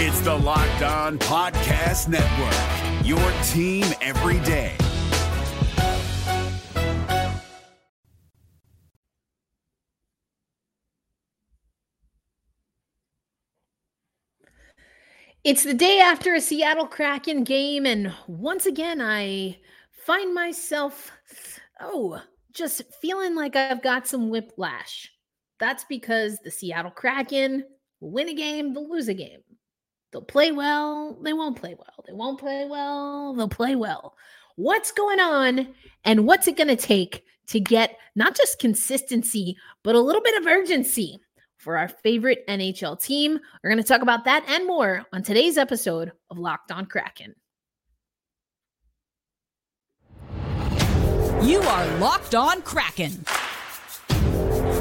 It's the Locked On Podcast Network, your team every day. It's the day after a Seattle Kraken game, and once again, I find myself, oh, just feeling like I've got some whiplash. That's because the Seattle Kraken win a game, they'll lose a game. They'll play well, they won't play well. They won't play well, they'll play well. What's going on, and what's it going to take to get not just consistency, but a little bit of urgency for our favorite NHL team. We're going to talk about that and more on today's episode of Locked On Kraken. You are Locked On Kraken.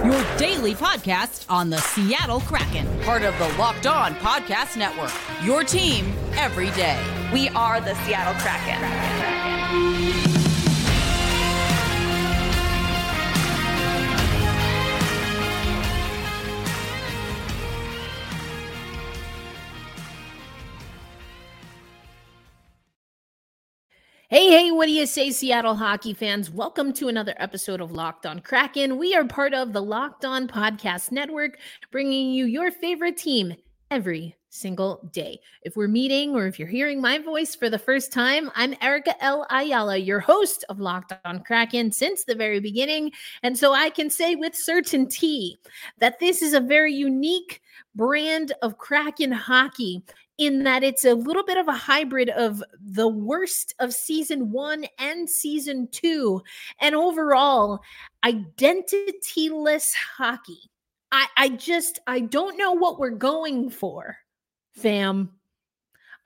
Your daily podcast on the Seattle Kraken, part of the Locked On Podcast Network. Your team every day. We are the Seattle Kraken. Kraken. Hey, hey, what do you say, Seattle hockey fans? Welcome to another episode of Locked On Kraken. We are part of the Locked On Podcast Network, bringing you your favorite team every single day. If we're meeting or if you're hearing my voice for the first time, I'm Erica L. Ayala, your host of Locked On Kraken since the very beginning. And so I can say with certainty that this is a very unique brand of Kraken hockey in that it's a little bit of a hybrid of the worst of season one and season two, and overall identityless hockey. I, I just I don't know what we're going for, fam.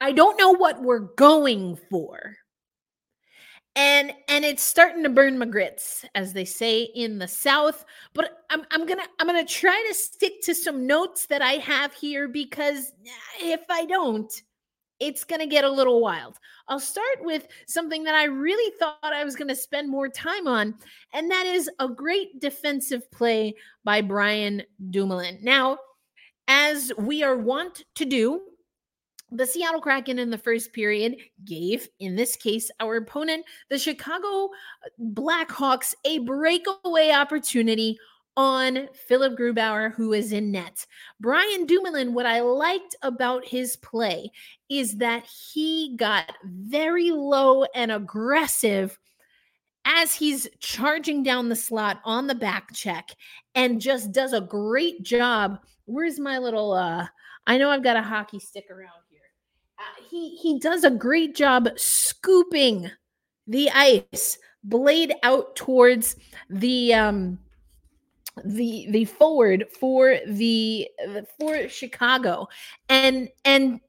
I don't know what we're going for and and it's starting to burn my grits as they say in the south but i'm, I'm gonna i'm gonna try to stick to some notes that i have here because if i don't it's gonna get a little wild. I'll start with something that i really thought i was gonna spend more time on and that is a great defensive play by brian dumoulin. Now as we are wont to do the Seattle Kraken in the first period gave, in this case, our opponent, the Chicago uh, Blackhawks, a breakaway opportunity on Philipp Grubauer, who is in net. Brian Dumoulin, what I liked about his play is that he got very low and aggressive as he's charging down the slot on the back check and just does a great job. Where's my little uh I know I've got a hockey stick around he he does a great job scooping the ice blade out towards the um the the forward for the for Chicago and and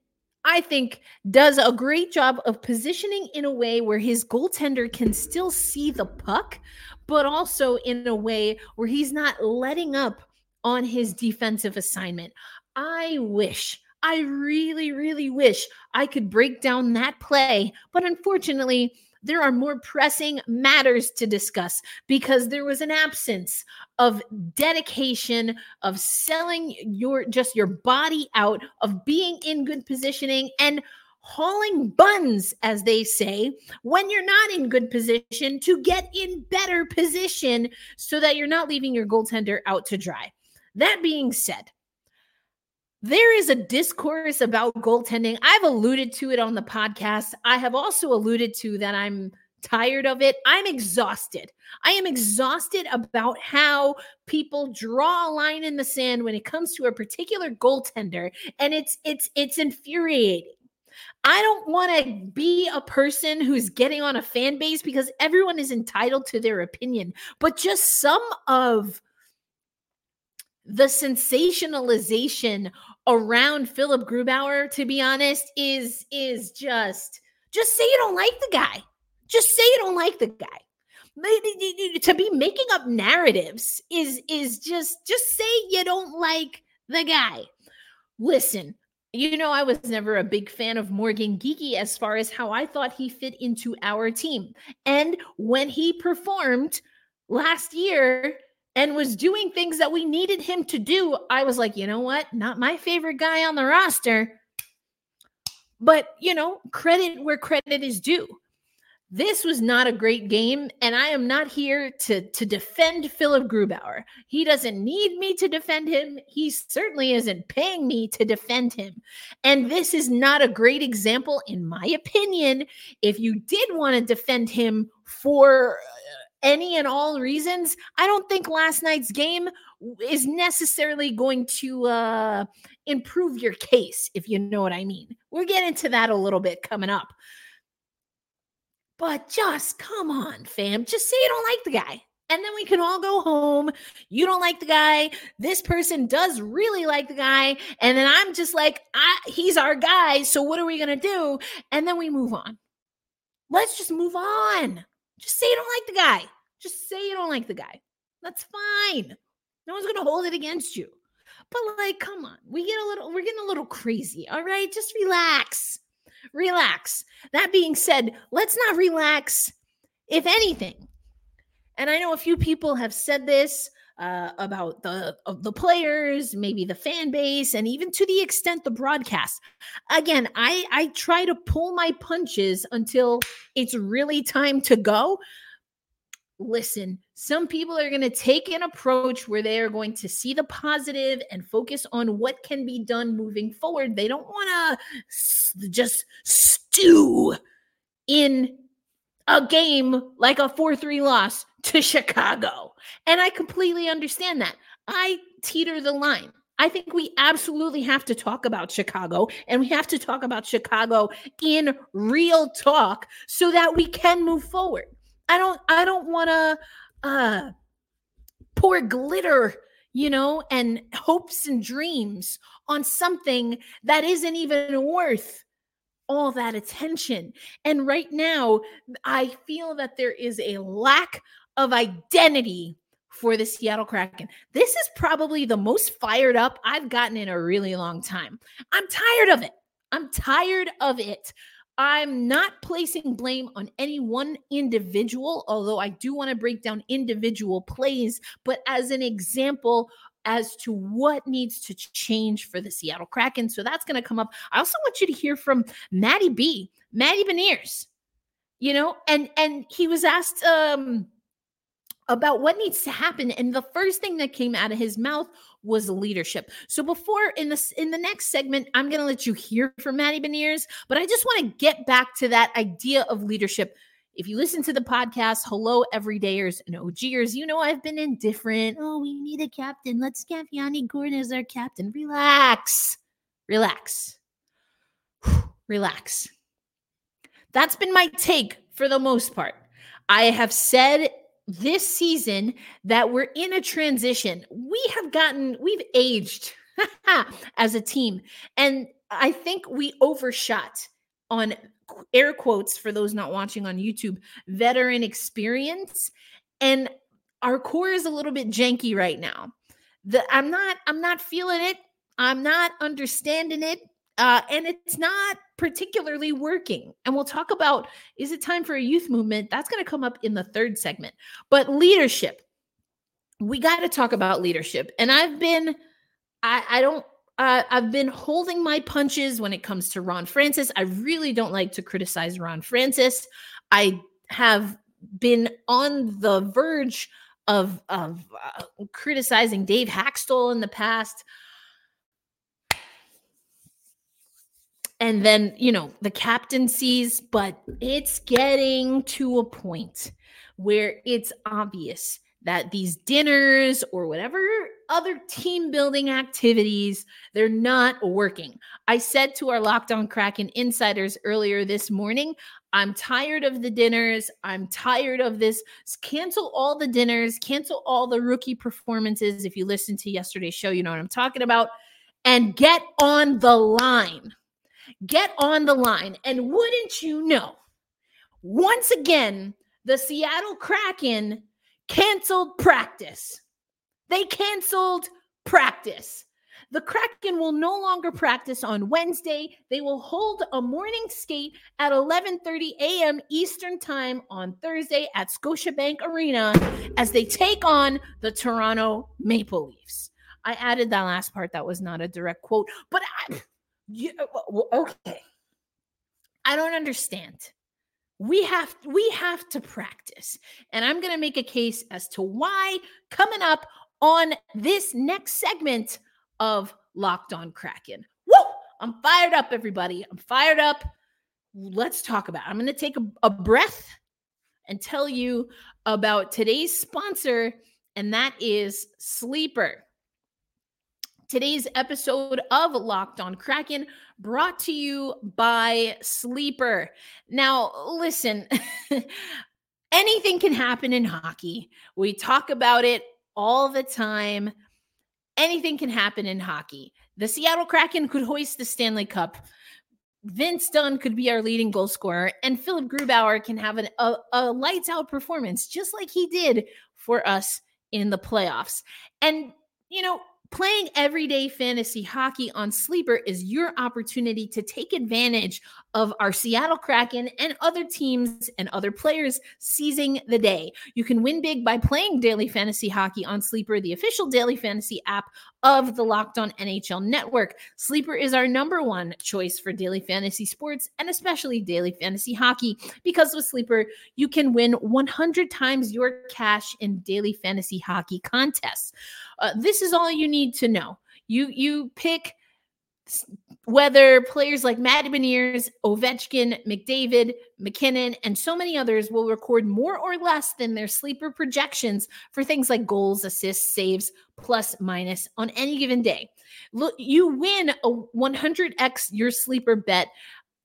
I think does a great job of positioning in a way where his goaltender can still see the puck but also in a way where he's not letting up on his defensive assignment. I wish I really, really wish I could break down that play, but unfortunately, there are more pressing matters to discuss because there was an absence of dedication of selling your just your body out of being in good positioning and hauling buns as they say when you're not in good position to get in better position so that you're not leaving your goaltender out to dry. That being said there is a discourse about goaltending. I've alluded to it on the podcast. I have also alluded to that I'm tired of it. I'm exhausted. I am exhausted about how people draw a line in the sand when it comes to a particular goaltender and it's it's it's infuriating. I don't want to be a person who's getting on a fan base because everyone is entitled to their opinion, but just some of the sensationalization around Philipp Grubauer, to be honest, is is just just say you don't like the guy. Just say you don't like the guy. To be making up narratives is is just just say you don't like the guy. Listen, you know, I was never a big fan of Morgan Geekie as far as how I thought he fit into our team. And when he performed last year, and was doing things that we needed him to do, I was like, you know what? Not my favorite guy on the roster. But, you know, credit where credit is due. This was not a great game, and I am not here to, to defend Philipp Grubauer. He doesn't need me to defend him. He certainly isn't paying me to defend him. And this is not a great example, in my opinion. If you did want to defend him for uh, any and all reasons, I don't think last night's game is necessarily going to uh, improve your case, if you know what I mean. We'll get into that a little bit coming up. But just come on, fam. Just say you don't like the guy. And then we can all go home. You don't like the guy. This person does really like the guy. And then I'm just like, I, he's our guy. So what are we going to do? And then we move on. Let's just move on. Just say you don't like the guy. Just say you don't like the guy. That's fine. No one's gonna hold it against you. But like, come on, we get a little, we're getting a little crazy. All right, just relax. Relax. That being said, let's not relax, if anything. And I know a few people have said this uh, about the the players, maybe the fan base, and even to the extent the broadcast. Again, I I try to pull my punches until it's really time to go. Listen, some people are going to take an approach where they are going to see the positive and focus on what can be done moving forward. They don't want to just stew in a game like a 4 3 loss to Chicago. And I completely understand that. I teeter the line. I think we absolutely have to talk about Chicago and we have to talk about Chicago in real talk so that we can move forward. I don't I don't want to uh pour glitter, you know, and hopes and dreams on something that isn't even worth all that attention. And right now, I feel that there is a lack of identity for the Seattle Kraken. This is probably the most fired up I've gotten in a really long time. I'm tired of it. I'm tired of it. I'm not placing blame on any one individual, although I do want to break down individual plays, but as an example as to what needs to change for the Seattle Kraken. So that's going to come up. I also want you to hear from Matty B, Matty Beniers, you know, and and he was asked um about what needs to happen and the first thing that came out of his mouth was leadership. So before in this in the next segment, I'm going to let you hear from Matty Beniers, but I just want to get back to that idea of leadership. If you listen to the podcast, hello everydayers and OGers, you know I've been indifferent. Oh, we need a captain. Let's have Yanni Gourde as our captain. Relax. Relax. Relax. That's been my take for the most part. I have said this season that we're in a transition. We have gotten, we've aged as a team. And I think we overshot on air quotes for those not watching on YouTube, veteran experience. And our core is a little bit janky right now. The I'm not I'm not feeling it. I'm not understanding it. Uh, and it's not particularly working. And we'll talk about is it time for a youth movement? That's going to come up in the third segment. But leadership, we got to talk about leadership. And I've been, I, I don't, uh, I've been holding my punches when it comes to Ron Francis. I really don't like to criticize Ron Francis. I have been on the verge of of uh, criticizing Dave Hakstol in the past. And then you know the captaincies but it's getting to a point where it's obvious that these dinners or whatever other team building activities they're not working. I said to our locked on kraken insiders earlier this morning i'm tired of the dinners. I'm tired of this. Cancel all the dinners. Cancel all the rookie performances. If you listen to yesterday's show you know what i'm talking about. And get on the line get on the line. And wouldn't you know, once again, the Seattle Kraken canceled practice. They canceled practice. The Kraken will no longer practice on Wednesday. They will hold a morning skate at 11:30 a.m. Eastern Time on Thursday at Scotiabank Arena as they take on the Toronto Maple Leafs. I added that last part that was not a direct quote, but I, yeah, uh, okay. I don't understand. We have we have to practice. And I'm going to make a case as to why coming up on this next segment of Locked On Kraken. Woo! I'm fired up everybody. I'm fired up. Let's talk about. It. I'm going to take a, a breath and tell you about today's sponsor and that is Sleeper. Today's episode of Locked on Kraken brought to you by Sleeper. Now, listen, anything can happen in hockey. We talk about it all the time. Anything can happen in hockey. The Seattle Kraken could hoist the Stanley Cup. Vince Dunn could be our leading goal scorer, and Philipp Grubauer can have an, a, a lights out performance, just like he did for us in the playoffs. And, you know, Playing everyday fantasy hockey on Sleeper is your opportunity to take advantage of our Seattle Kraken and other teams and other players seizing the day. You can win big by playing daily fantasy hockey on Sleeper, the official daily fantasy app of the Locked On NHL network. Sleeper is our number one choice for daily fantasy sports and especially daily fantasy hockey because with Sleeper, you can win 100 times your cash in daily fantasy hockey contests. Uh, this is all you need to know. You you pick whether players like Matty Beniers, Ovechkin, McDavid, MacKinnon, and so many others will record more or less than their sleeper projections for things like goals, assists, saves, plus minus on any given day. Look, you win a 100x your sleeper bet.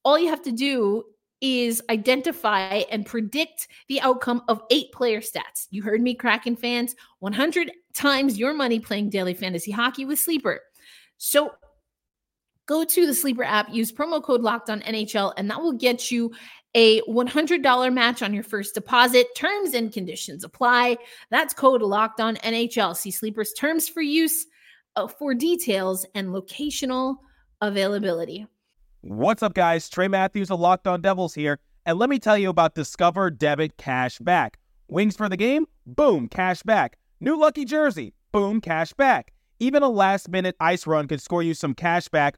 All you have to do is identify and predict the outcome of eight player stats. You heard me, Kraken fans. 100 times your money playing daily fantasy hockey with Sleeper. So go to the Sleeper app, use promo code Locked On NHL, and that will get you a $100 match on your first deposit. Terms and conditions apply. That's code Locked On NHL. See Sleeper's terms for use uh, for details and locational availability. What's up, guys? Trey Matthews of Locked On Devils here, and let me tell you about Discover Debit Cash Back. Wings for the game? Boom, cash back. New lucky jersey? Boom, cash back. Even a last minute ice run could score you some cash back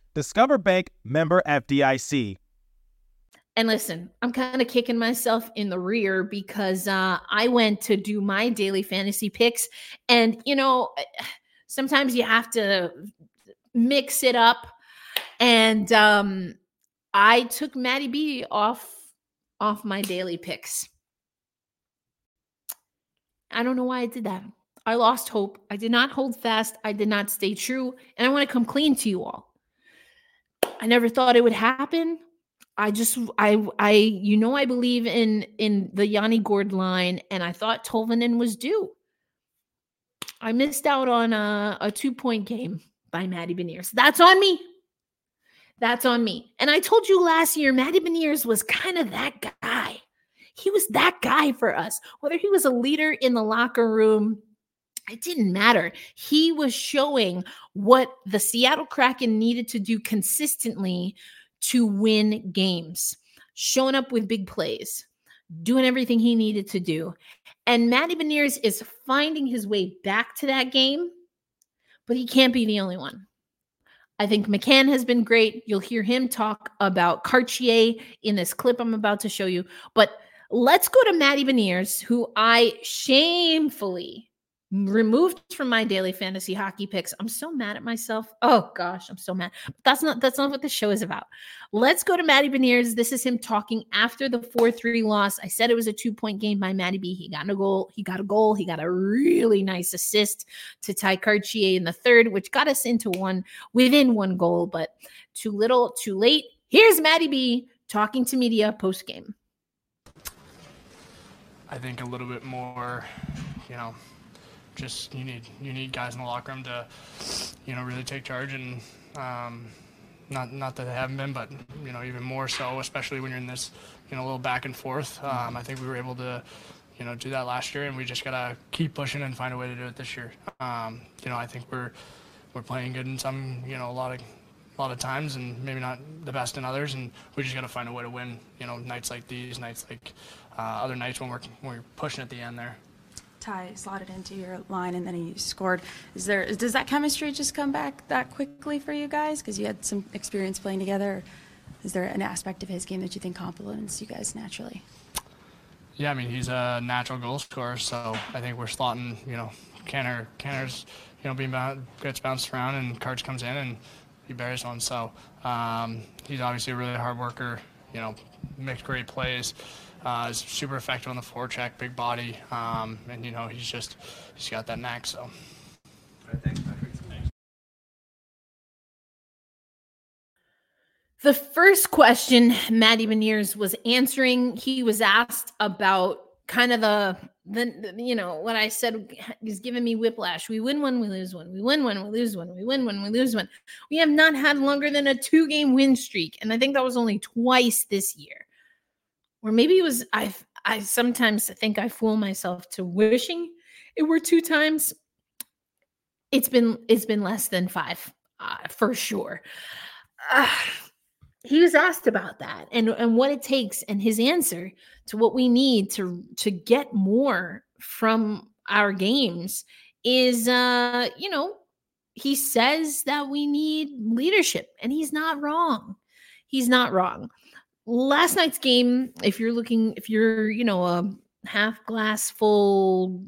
Discover Bank member FDIC. And listen, I'm kind of kicking myself in the rear because uh, I went to do my daily fantasy picks. And, you know, sometimes you have to mix it up. And um, I took Matty B off off my daily picks. I don't know why I did that. I lost hope. I did not hold fast. I did not stay true. And I want to come clean to you all. I never thought it would happen. I just I I you know I believe in in the Yanni Gourde line and I thought Tolvanen was due. I missed out on a, a two point game by Matty Beniers. That's on me. That's on me. And I told you last year, Matty Beniers was kind of that guy. He was that guy for us. Whether he was a leader in the locker room, it didn't matter. He was showing what the Seattle Kraken needed to do consistently to win games, showing up with big plays, doing everything he needed to do. And Matty Beniers is finding his way back to that game, but he can't be the only one. I think McCann has been great. You'll hear him talk about Kartye in this clip I'm about to show you. But let's go to Matty Beniers, who I shamefully removed from my daily fantasy hockey picks. I'm so mad at myself. Oh gosh, I'm so mad. But that's not that's not what the show is about. Let's go to Matty Beniers. This is him talking after the 4-3 loss. I said it was a two-point game by Matty B. He got a goal. He got a goal. He got a really nice assist to Tye Kartye in the third, which got us into one within one goal, but too little, too late. Here's Matty B talking to media post game. I think a little bit more, you know, just you need you need guys in the locker room to, you know, really take charge and um, not not that they haven't been, but you know even more so, especially when you're in this you know little back and forth. Um, I think we were able to you know do that last year, and we just gotta keep pushing and find a way to do it this year. Um, you know I think we're we're playing good in some you know a lot of a lot of times and maybe not the best in others and we just got to find a way to win you know nights like these nights like uh, other nights when we're when we're pushing at the end there Tye slotted into your line and then he scored. Is there does that chemistry just come back that quickly for you guys because you had some experience playing together? Is there an aspect of his game that you think complements you guys naturally? Yeah, I mean he's a natural goal scorer, so I think we're slotting. You know, Canner Canner's you know being bound, gets bounced around and Karch comes in and he buries one. So um, he's obviously a really hard worker. You know, makes great plays. Uh, is super effective on the forecheck, big body, um, and you know he's just he's got that knack. So. The first question Matty Beniers was answering, he was asked about kind of the, the, the you know what I said. He's giving me whiplash. We win one, we lose one. We win one, we lose one. We win one, we lose one. We have not had longer than a two game win streak, and I think that was only twice this year or maybe it was I I sometimes think I fool myself to wishing it were two times. It's been it's been less than five uh, for sure. Uh, he was asked about that and and what it takes and his answer to what we need to to get more from our games is uh you know he says that we need leadership and he's not wrong he's not wrong last night's game, if you're looking, if you're, you know, a half glass full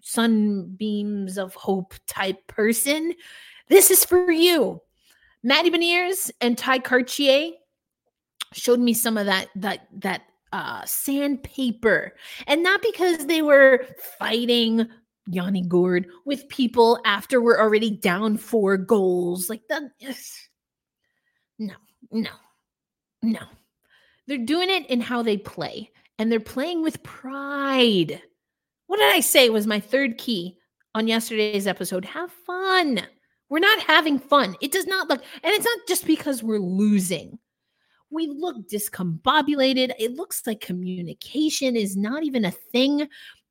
sunbeams of hope type person, this is for you. Matty Beniers and Tye Kartye showed me some of that that that uh sandpaper. And not because they were fighting Yanni Gourde with people after we're already down four goals. Like that. No, no, no. They're doing it in how they play, and they're playing with pride. What did I say was my third key on yesterday's episode? Have fun. We're not having fun. It does not look, and it's not just because we're losing. We look discombobulated. It looks like communication is not even a thing.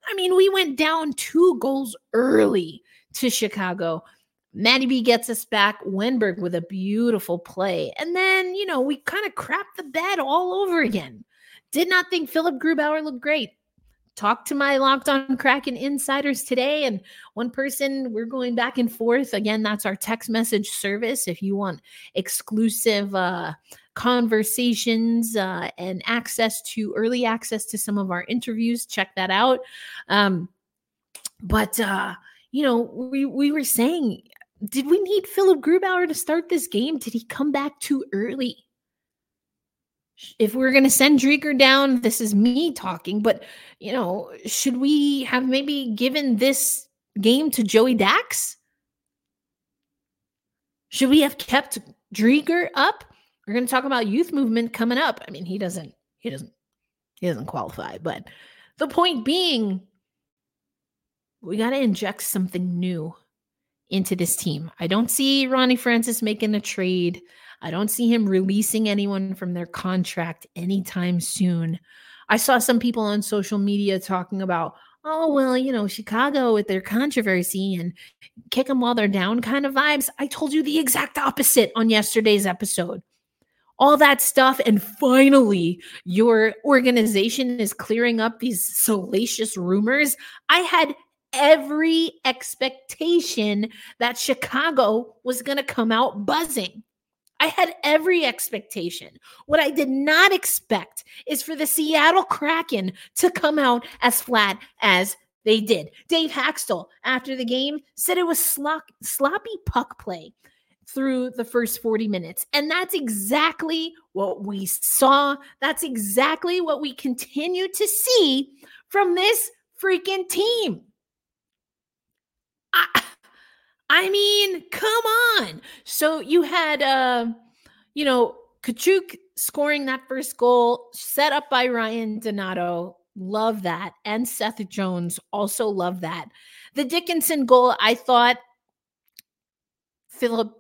I mean, we went down two goals early to Chicago. Matty B gets us back. Wennberg with a beautiful play. And then, you know, we kind of crapped the bed all over again. Did not think Philipp Grubauer looked great. Talked to my locked on Kraken insiders today, and one person we're going back and forth. Again, that's our text message service. If you want exclusive uh, conversations uh, and access to early access to some of our interviews, check that out. Um, but uh, you know, we we were saying did we need Philipp Grubauer to start this game? Did he come back too early? If we're going to send Driedger down, this is me talking, but you know, should we have maybe given this game to Joey Dax? Should we have kept Driedger up? We're going to talk about youth movement coming up. I mean, he doesn't, he doesn't, he doesn't qualify, but the point being, we got to inject something new into this team. I don't see Ronnie Francis making a trade. I don't see him releasing anyone from their contract anytime soon. I saw some people on social media talking about, oh, well, you know, Chicago with their controversy and kick them while they're down kind of vibes. I told you the exact opposite on yesterday's episode. All that stuff. And finally, your organization is clearing up these salacious rumors. I had every expectation that Chicago was going to come out buzzing. I had every expectation. What I did not expect is for the Seattle Kraken to come out as flat as they did. Dave Hakstol, after the game, said it was slop- sloppy puck play through the first 40 minutes. And that's exactly what we saw. That's exactly what we continue to see from this freaking team. I, I mean, come on. So you had, uh, you know, Katchouk scoring that first goal, set up by Ryan Donato. Love that. And Seth Jones also love that. The Dickinson goal, I thought Philipp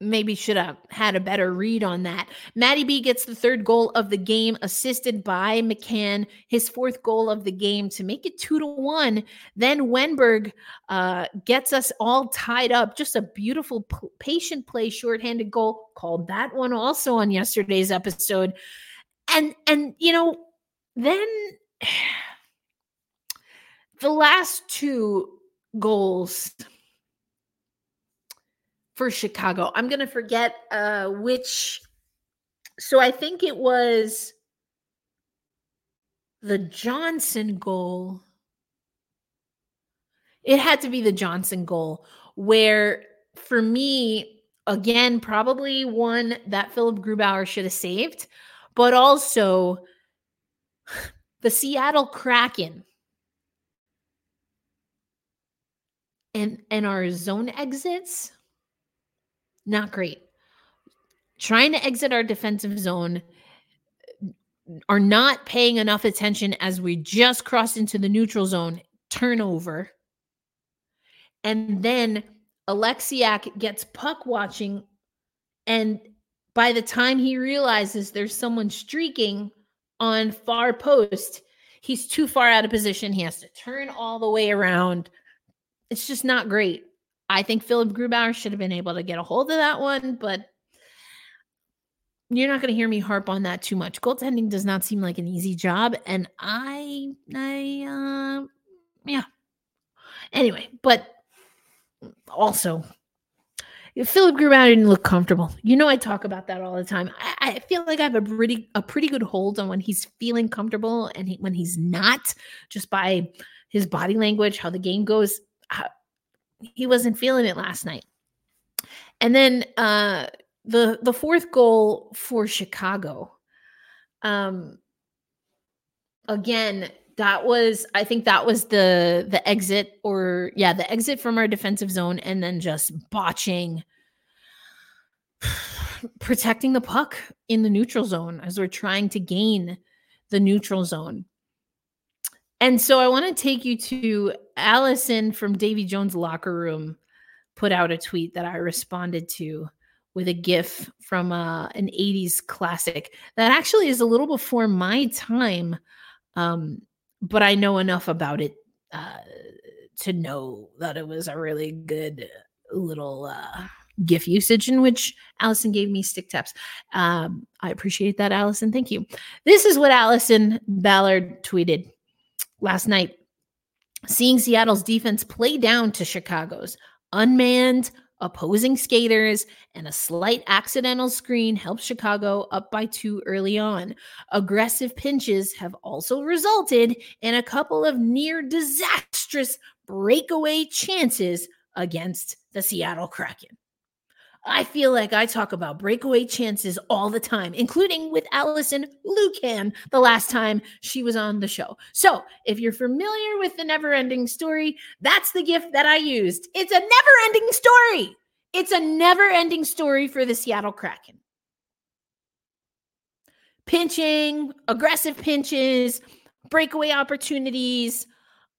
maybe should have had a better read on that. Matty B gets the third goal of the game, assisted by McCann, his fourth goal of the game to make it two to one. Then Wennberg uh, gets us all tied up. Just a beautiful, p- patient play, shorthanded goal. Called that one also on yesterday's episode. And and you know, then the last two goals for Chicago. I'm going to forget uh which so I think it was the Johnson goal. It had to be the Johnson goal where for me again probably one that Philipp Grubauer should have saved, but also the Seattle Kraken and and our zone exits not great. Trying to exit our defensive zone are not paying enough attention as we just crossed into the neutral zone turnover. And then Oleksiak gets puck watching. And by the time he realizes there's someone streaking on far post, he's too far out of position. He has to turn all the way around. It's just not great. I think Philipp Grubauer should have been able to get a hold of that one, but you're not going to hear me harp on that too much. Goaltending does not seem like an easy job, and I, I, uh, yeah. Anyway, but also, Philipp Grubauer didn't look comfortable. You know, I talk about that all the time. I, I, feel like I have a pretty, a pretty good hold on when he's feeling comfortable and he, when he's not, just by his body language, how the game goes he wasn't feeling it last night. And then uh the the fourth goal for Chicago. Um again, that was I think that was the the exit or yeah, the exit from our defensive zone and then just botching protecting the puck in the neutral zone as we're trying to gain the neutral zone. And so I want to take you to Allison from Davy Jones locker room put out a tweet that I responded to with a gif from uh, an 80s classic that actually is a little before my time um, but I know enough about it uh, to know that it was a really good little uh, GIF usage in which Allison gave me stick taps. Um, I appreciate that, Allison. Thank you. This is what Allison Ballard tweeted last night, seeing Seattle's defense play down to Chicago's unmanned opposing skaters and a slight accidental screen helped Chicago up by two early on. Aggressive pinches have also resulted in a couple of near disastrous breakaway chances against the Seattle Kraken. I feel like I talk about breakaway chances all the time, including with Alison Lukan the last time she was on the show. So, if you're familiar with the never ending story, that's the gift that I used. It's a never ending story. It's a never ending story for the Seattle Kraken. Pinching, aggressive pinches, breakaway opportunities,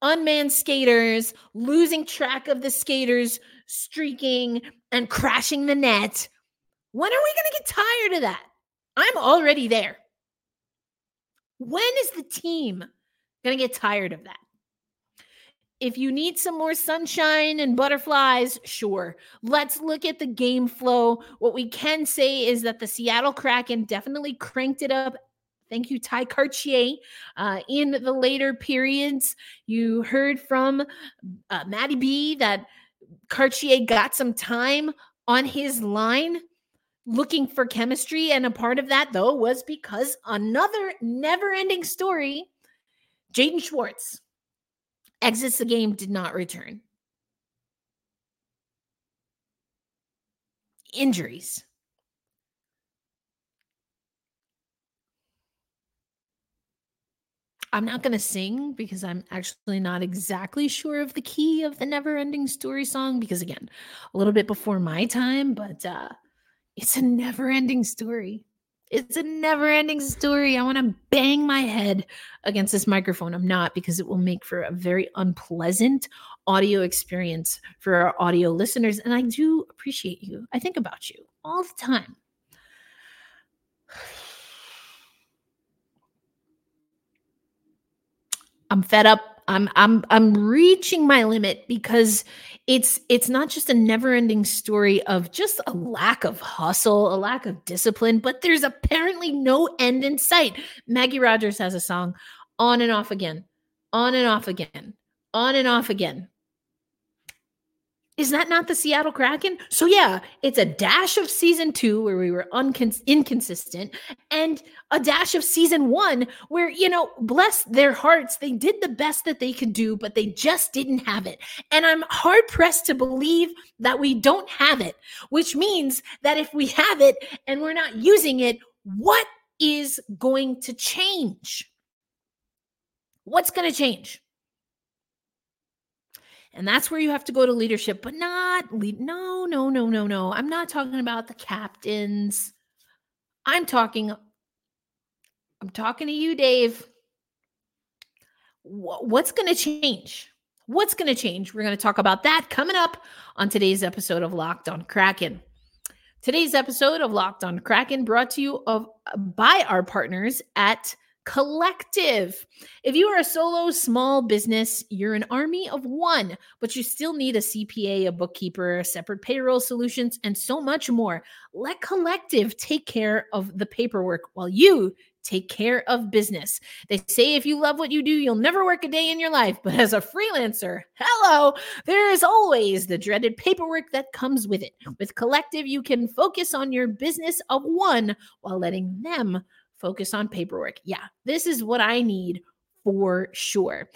unmanned skaters, losing track of the skaters, streaking and crashing the net. When are we going to get tired of that? I'm already there. When is the team going to get tired of that? If you need some more sunshine and butterflies, sure. Let's look at the game flow. What we can say is that the Seattle Kraken definitely cranked it up Thank you, Tye Kartye. Uh, in the later periods, you heard from uh, Matty B that Kartye got some time on his line looking for chemistry. And a part of that, though, was because another never ending story Jaden Schwartz exits the game, did not return. Injuries. I'm not going to sing because I'm actually not exactly sure of the key of the never ending story song because again, a little bit before my time, but uh it's a never ending story. It's a never ending story. I want to bang my head against this microphone. I'm not because it will make for a very unpleasant audio experience for our audio listeners. And I do appreciate you. I think about you all the time. I'm fed up. I'm I'm I'm reaching my limit because it's it's not just a never-ending story of just a lack of hustle, a lack of discipline, but there's apparently no end in sight. Maggie Rogers has a song on and off again, on and off again, on and off again. Is that not the Seattle Kraken? So yeah, it's a dash of season 2 where we were uncon- inconsistent and a dash of season 1 where you know, bless their hearts, they did the best that they could do, but they just didn't have it. And I'm hard pressed to believe that we don't have it, which means that if we have it and we're not using it, what is going to change? What's going to change? And that's where you have to go to leadership, but not lead. No, no, no, no, no. I'm not talking about the captains. I'm talking, I'm talking to you, Dave. What's going to change? What's going to change? We're going to talk about that coming up on today's episode of Locked on Kraken. Today's episode of Locked on Kraken brought to you of by our partners at Collective. If you are a solo small business, you're an army of one, but you still need a CPA, a bookkeeper, separate payroll solutions, and so much more. Let Collective take care of the paperwork while you take care of business. They say if you love what you do, you'll never work a day in your life. But as a freelancer, hello, there is always the dreaded paperwork that comes with it. With Collective, you can focus on your business of one while letting them focus on paperwork. Yeah, this is what I need for sure.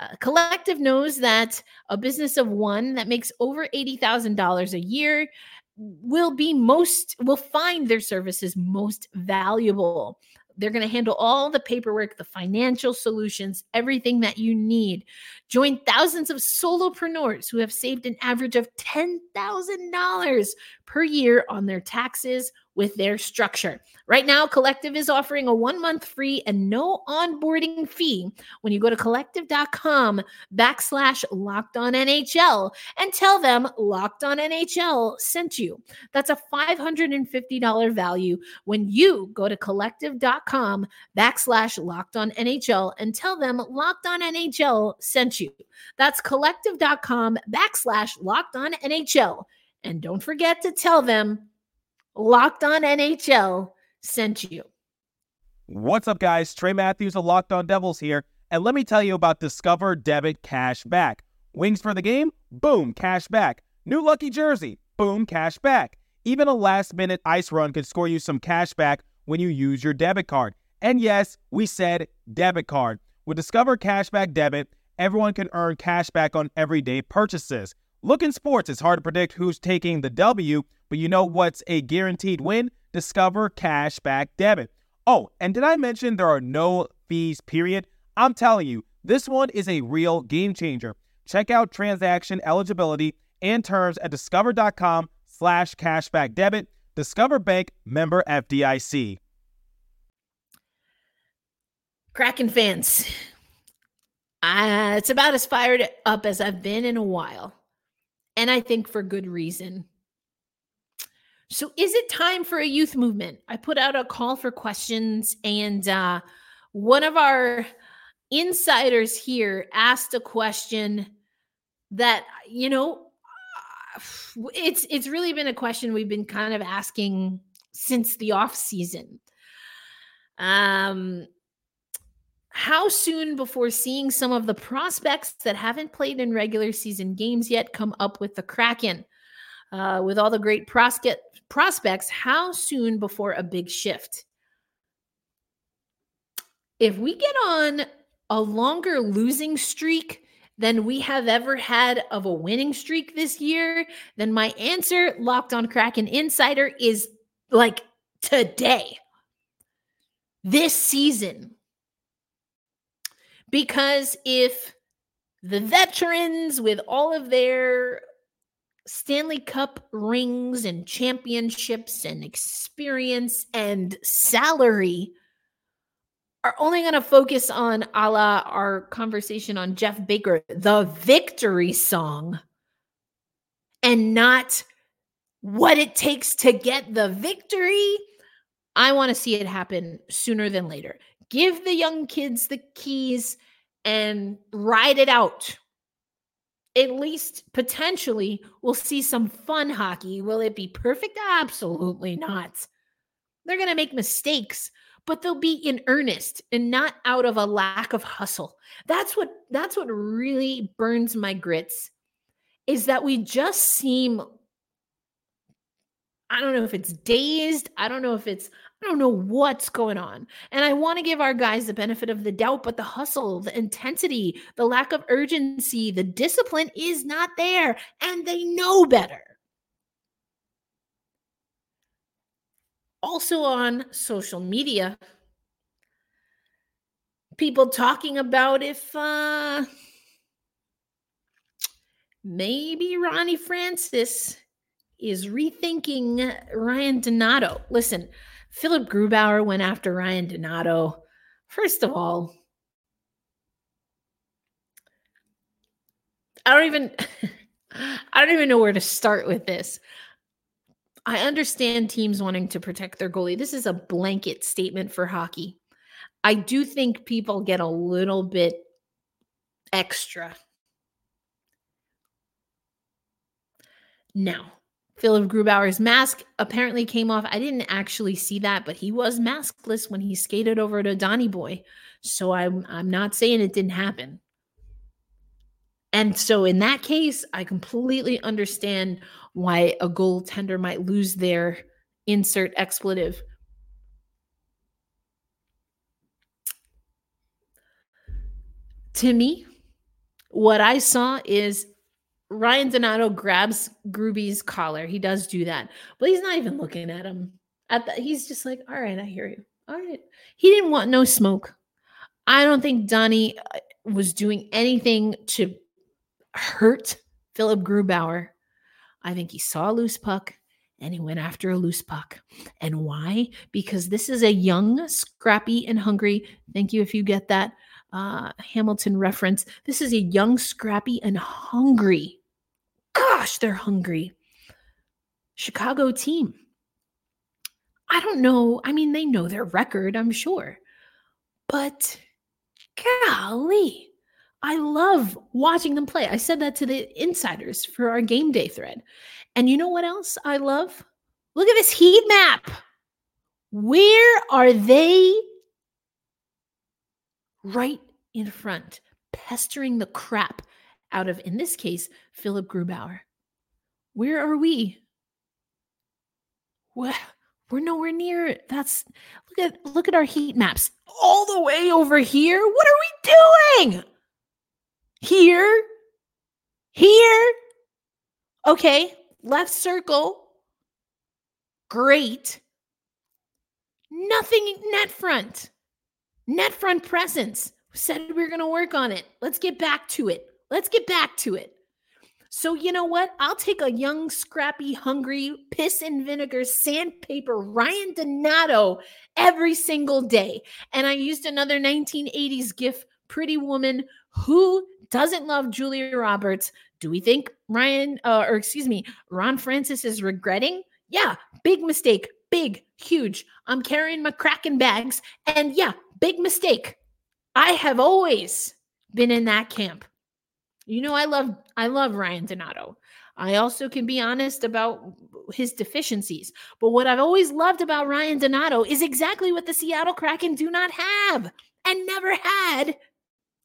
Uh, Collective knows that a business of one that makes over $80,000 a year will be most will find their services most valuable. They're going to handle all the paperwork, the financial solutions, everything that you need. Join thousands of solopreneurs who have saved an average of $10,000 per year on their taxes with their structure. Right now, Collective is offering a one month free and no onboarding fee when you go to collective.com backslash locked on NHL and tell them locked on NHL sent you. That's a $550 value when you go to collective.com backslash locked on NHL and tell them locked on NHL sent you. That's collective.com backslash locked on NHL. And don't forget to tell them Locked On NHL sent you. What's up, guys? Trey Matthews of Locked On Devils here. And let me tell you about Discover Debit Cash Back. Wings for the game? Boom, cash back. New lucky jersey? Boom, cash back. Even a last minute ice run could score you some cash back when you use your debit card. And yes, we said debit card. With Discover Cashback Debit, everyone can earn cash back on everyday purchases. Look in sports, it's hard to predict who's taking the W, but you know what's a guaranteed win? Discover Cashback Debit. Oh, and did I mention there are no fees, period? I'm telling you, this one is a real game changer. Check out transaction eligibility and terms at discover.com slash cashback debit. Discover Bank member FDIC. Kraken fans, uh, it's about as fired up as I've been in a while and I think for good reason. So, is it time for a youth movement? I put out a call for questions, and uh, one of our insiders here asked a question that you know it's it's really been a question we've been kind of asking since the off season. Um, how soon before seeing some of the prospects that haven't played in regular season games yet come up with the Kraken? Uh, with all the great prospect, prospects, how soon before a big shift? If we get on a longer losing streak than we have ever had of a winning streak this year, then my answer, locked on Kraken Insider, is like today, this season. Because if the veterans, with all of their Stanley Cup rings and championships and experience and salary are only going to focus on a la our conversation on Jeff Baker, the victory song, and not what it takes to get the victory. I want to see it happen sooner than later. Give the young kids the keys and ride it out at least potentially we'll see some fun hockey. Will it be perfect? Absolutely not. They're going to make mistakes, but they'll be in earnest and not out of a lack of hustle. That's what that's what really burns my grits is that we just seem I don't know if it's dazed, I don't know if it's I don't know what's going on. And I want to give our guys the benefit of the doubt, but the hustle, the intensity, the lack of urgency, the discipline is not there. And they know better. Also on social media, people talking about if uh, maybe Ronnie Francis is rethinking Ryan Donato. Listen, Philipp Grubauer went after Ryan Donato. First of all, I don't even I don't even know where to start with this. I understand teams wanting to protect their goalie. This is a blanket statement for hockey. I do think people get a little bit extra. Now, Philipp Grubauer's mask apparently came off. I didn't actually see that, but he was maskless when he skated over to Donny Boy. So I'm I'm not saying it didn't happen. And so in that case, I completely understand why a goaltender might lose their insert expletive. To me, what I saw is Ryan Donato grabs Gruby's collar. He does do that, but he's not even looking at him. At the, he's just like, "All right, I hear you. All right." He didn't want no smoke. I don't think Donnie uh, was doing anything to hurt Philipp Grubauer. I think he saw a loose puck and he went after a loose puck. And why? Because this is a young, scrappy, and hungry. Thank you if you get that uh, Hamilton reference. This is a young, scrappy, and hungry gosh, they're hungry. Chicago team. I don't know. I mean, they know their record, I'm sure. But golly, I love watching them play. I said that to the insiders for our game day thread. And you know what else I love? Look at this heat map. Where are they? Right in front, pestering the crap out of, in this case, Philipp Grubauer. Where are we? We're nowhere near. That's look at look at our heat maps. All the way over here. What are we doing? Here. Here. Okay, left circle. Great. Nothing net front. Net front presence. Said we were going to work on it. Let's get back to it. Let's get back to it. So, you know what? I'll take a young, scrappy, hungry, piss and vinegar sandpaper Ryan Donato every single day. And I used another 1980s gif, Pretty Woman, who doesn't love Julia Roberts. Do we think Ryan, uh, or excuse me, Ron Francis is regretting? Yeah, big mistake. Big, huge. I'm carrying my Kraken bags. And yeah, big mistake. I have always been in that camp. You know, I love I love Ryan Donato. I also can be honest about his deficiencies. But what I've always loved about Ryan Donato is exactly what the Seattle Kraken do not have and never had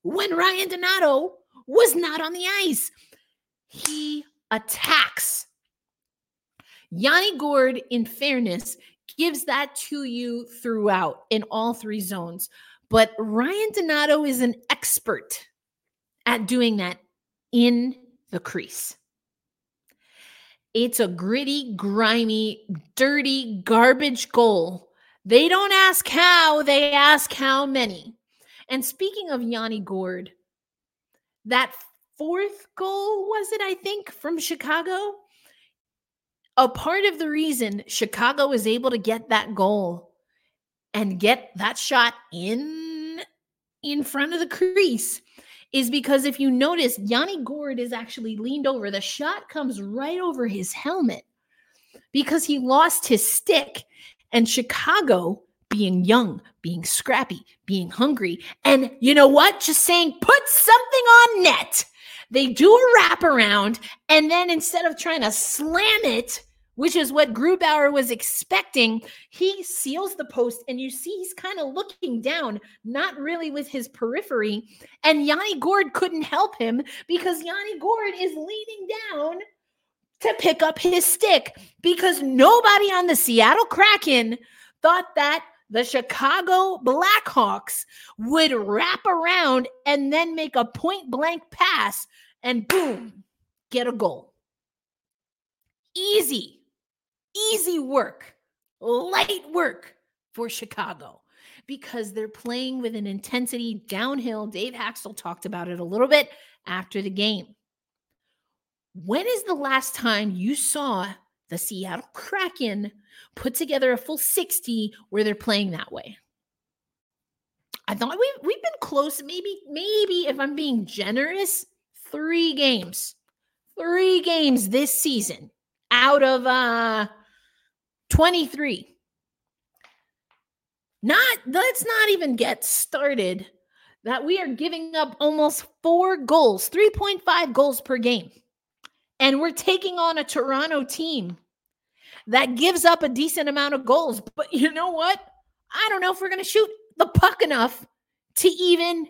when Ryan Donato was not on the ice. He attacks. Yanni Gourde, in fairness, gives that to you throughout in all three zones. But Ryan Donato is an expert at doing that in the crease. It's a gritty, grimy, dirty, garbage goal. They don't ask how, they ask how many. And speaking of Yanni Gourde, that fourth goal was it, I think, from Chicago? a part of the reason Chicago was able to get that goal and get that shot in in front of the crease is because if you notice, Yanni Gourde is actually leaned over. The shot comes right over his helmet because he lost his stick. And Chicago, being young, being scrappy, being hungry, and you know what? Just saying, put something on net. They do a wraparound, and then instead of trying to slam it, which is what Grubauer was expecting. He seals the post, and you see he's kind of looking down, not really with his periphery. And Yanni Gourde couldn't help him because Yanni Gourde is leaning down to pick up his stick because nobody on the Seattle Kraken thought that the Chicago Blackhawks would wrap around and then make a point blank pass and boom, get a goal. Easy easy work, light work for Chicago because they're playing with an intensity downhill. Dave Hakstol talked about it a little bit after the game. When is the last time you saw the Seattle Kraken put together a full 60 where they're playing that way? I thought we've, we've been close, maybe, maybe if I'm being generous, three games. Three games this season out of uh 23. Not let's not even get started that we are giving up almost 4 goals, 3.5 goals per game. And we're taking on a Toronto team that gives up a decent amount of goals. But you know what? I don't know if we're going to shoot the puck enough to even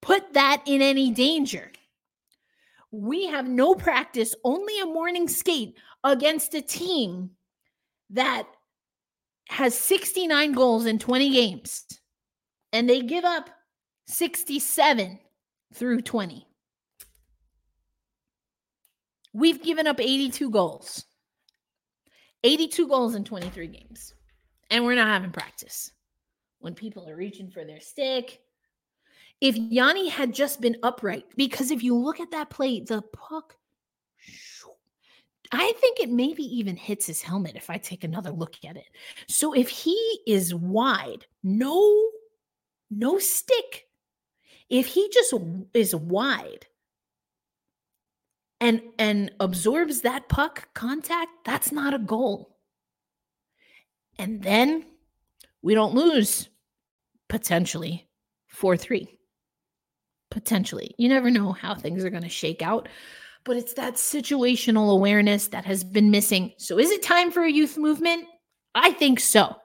put that in any danger. We have no practice, only a morning skate against a team that has 69 goals in 20 games and they give up 67 through 20. We've given up 82 goals. 82 goals in 23 games. And we're not having practice. When people are reaching for their stick, if Yanni had just been upright, because if you look at that play, the puck I think it maybe even hits his helmet if I take another look at it. So if he is wide, no no stick. If he just is wide and and absorbs that puck contact, that's not a goal. And then we don't lose potentially 4-3. Potentially. You never know how things are going to shake out but it's that situational awareness that has been missing. So, is it time for a youth movement? I think so.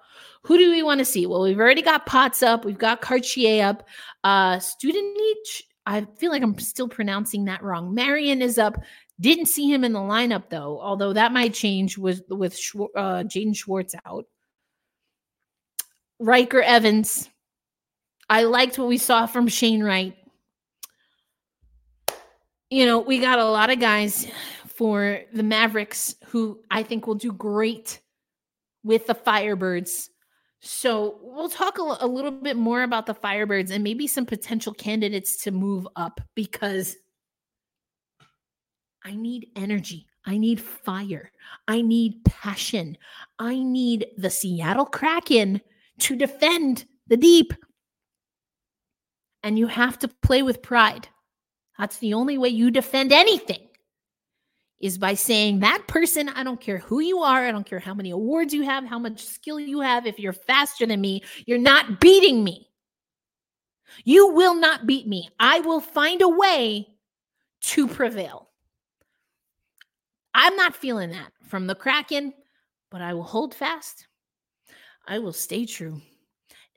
Who do we want to see? Well, we've already got Potts up, we've got Kartye up. Uh, Studenic, I feel like I'm still pronouncing that wrong. Marian is up. Didn't see him in the lineup though, although that might change with with uh, Jaden Schwartz out. Ryker Evans. I liked what we saw from Shane Wright you know, we got a lot of guys for the Mavericks who I think will do great with the Firebirds. So we'll talk a, a, little bit more about the Firebirds and maybe some potential candidates to move up because I need energy. I need fire. I need passion. I need the Seattle Kraken to defend the deep. And you have to play with pride. That's the only way you defend anything is by saying that person, I don't care who you are, I don't care how many awards you have, how much skill you have, if you're faster than me, you're not beating me. You will not beat me. I will find a way to prevail. I'm not feeling that from the Kraken, but I will hold fast. I will stay true.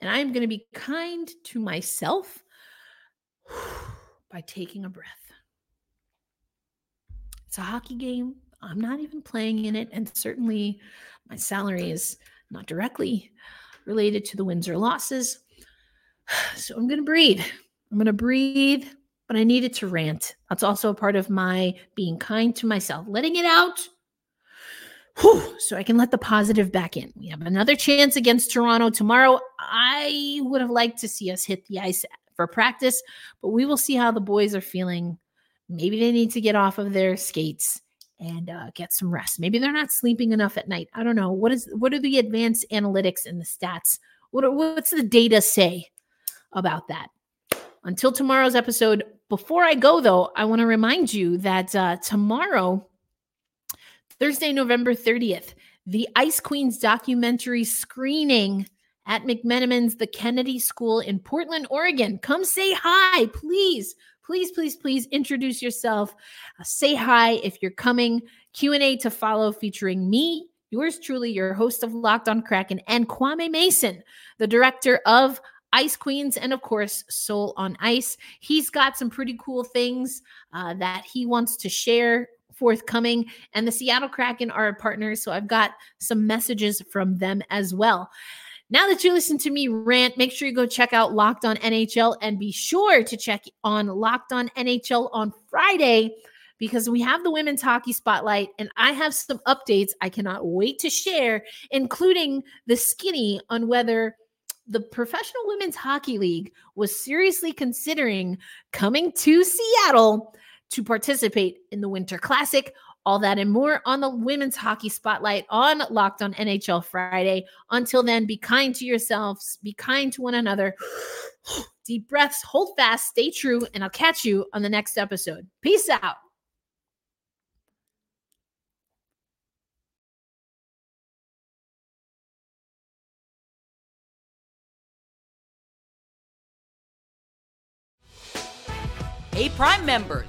And I am going to be kind to myself by taking a breath. It's a hockey game. I'm not even playing in it. And certainly my salary is not directly related to the wins or losses. So I'm going to breathe. I'm going to breathe, but I needed to rant. That's also a part of my being kind to myself, letting it out. Whew, so I can let the positive back in. We have another chance against Toronto tomorrow. I would have liked to see us hit the ice for practice, but we will see how the boys are feeling. Maybe they need to get off of their skates and uh, get some rest. Maybe they're not sleeping enough at night. I don't know. What is what are the advanced analytics and the stats? What what's the data say about that? Until tomorrow's episode. Before I go though, I want to remind you that uh, tomorrow, Thursday, November thirtieth, the Ice Queens documentary screening at McMenamins, the Kennedy School in Portland, Oregon. Come say hi, please please please please introduce yourself. Uh, say hi if you're coming. Q&a to follow featuring me yours truly your host of locked on kraken and kwame mason the director of ice queens and of course soul on ice. He's got some pretty cool things uh, that he wants to share forthcoming and the seattle kraken are a partners so i've got some messages from them as well now that you listen to me rant, make sure you go check out Locked On NHL and be sure to check on Locked On NHL on Friday because we have the women's hockey spotlight and I have some updates I cannot wait to share, including the skinny on whether the Professional Women's Hockey League was seriously considering coming to Seattle to participate in the Winter Classic all that and more on the women's hockey spotlight on Locked on NHL Friday. Until then, be kind to yourselves, be kind to one another. Deep breaths, hold fast, stay true, and I'll catch you on the next episode. Peace out. Hey, Prime members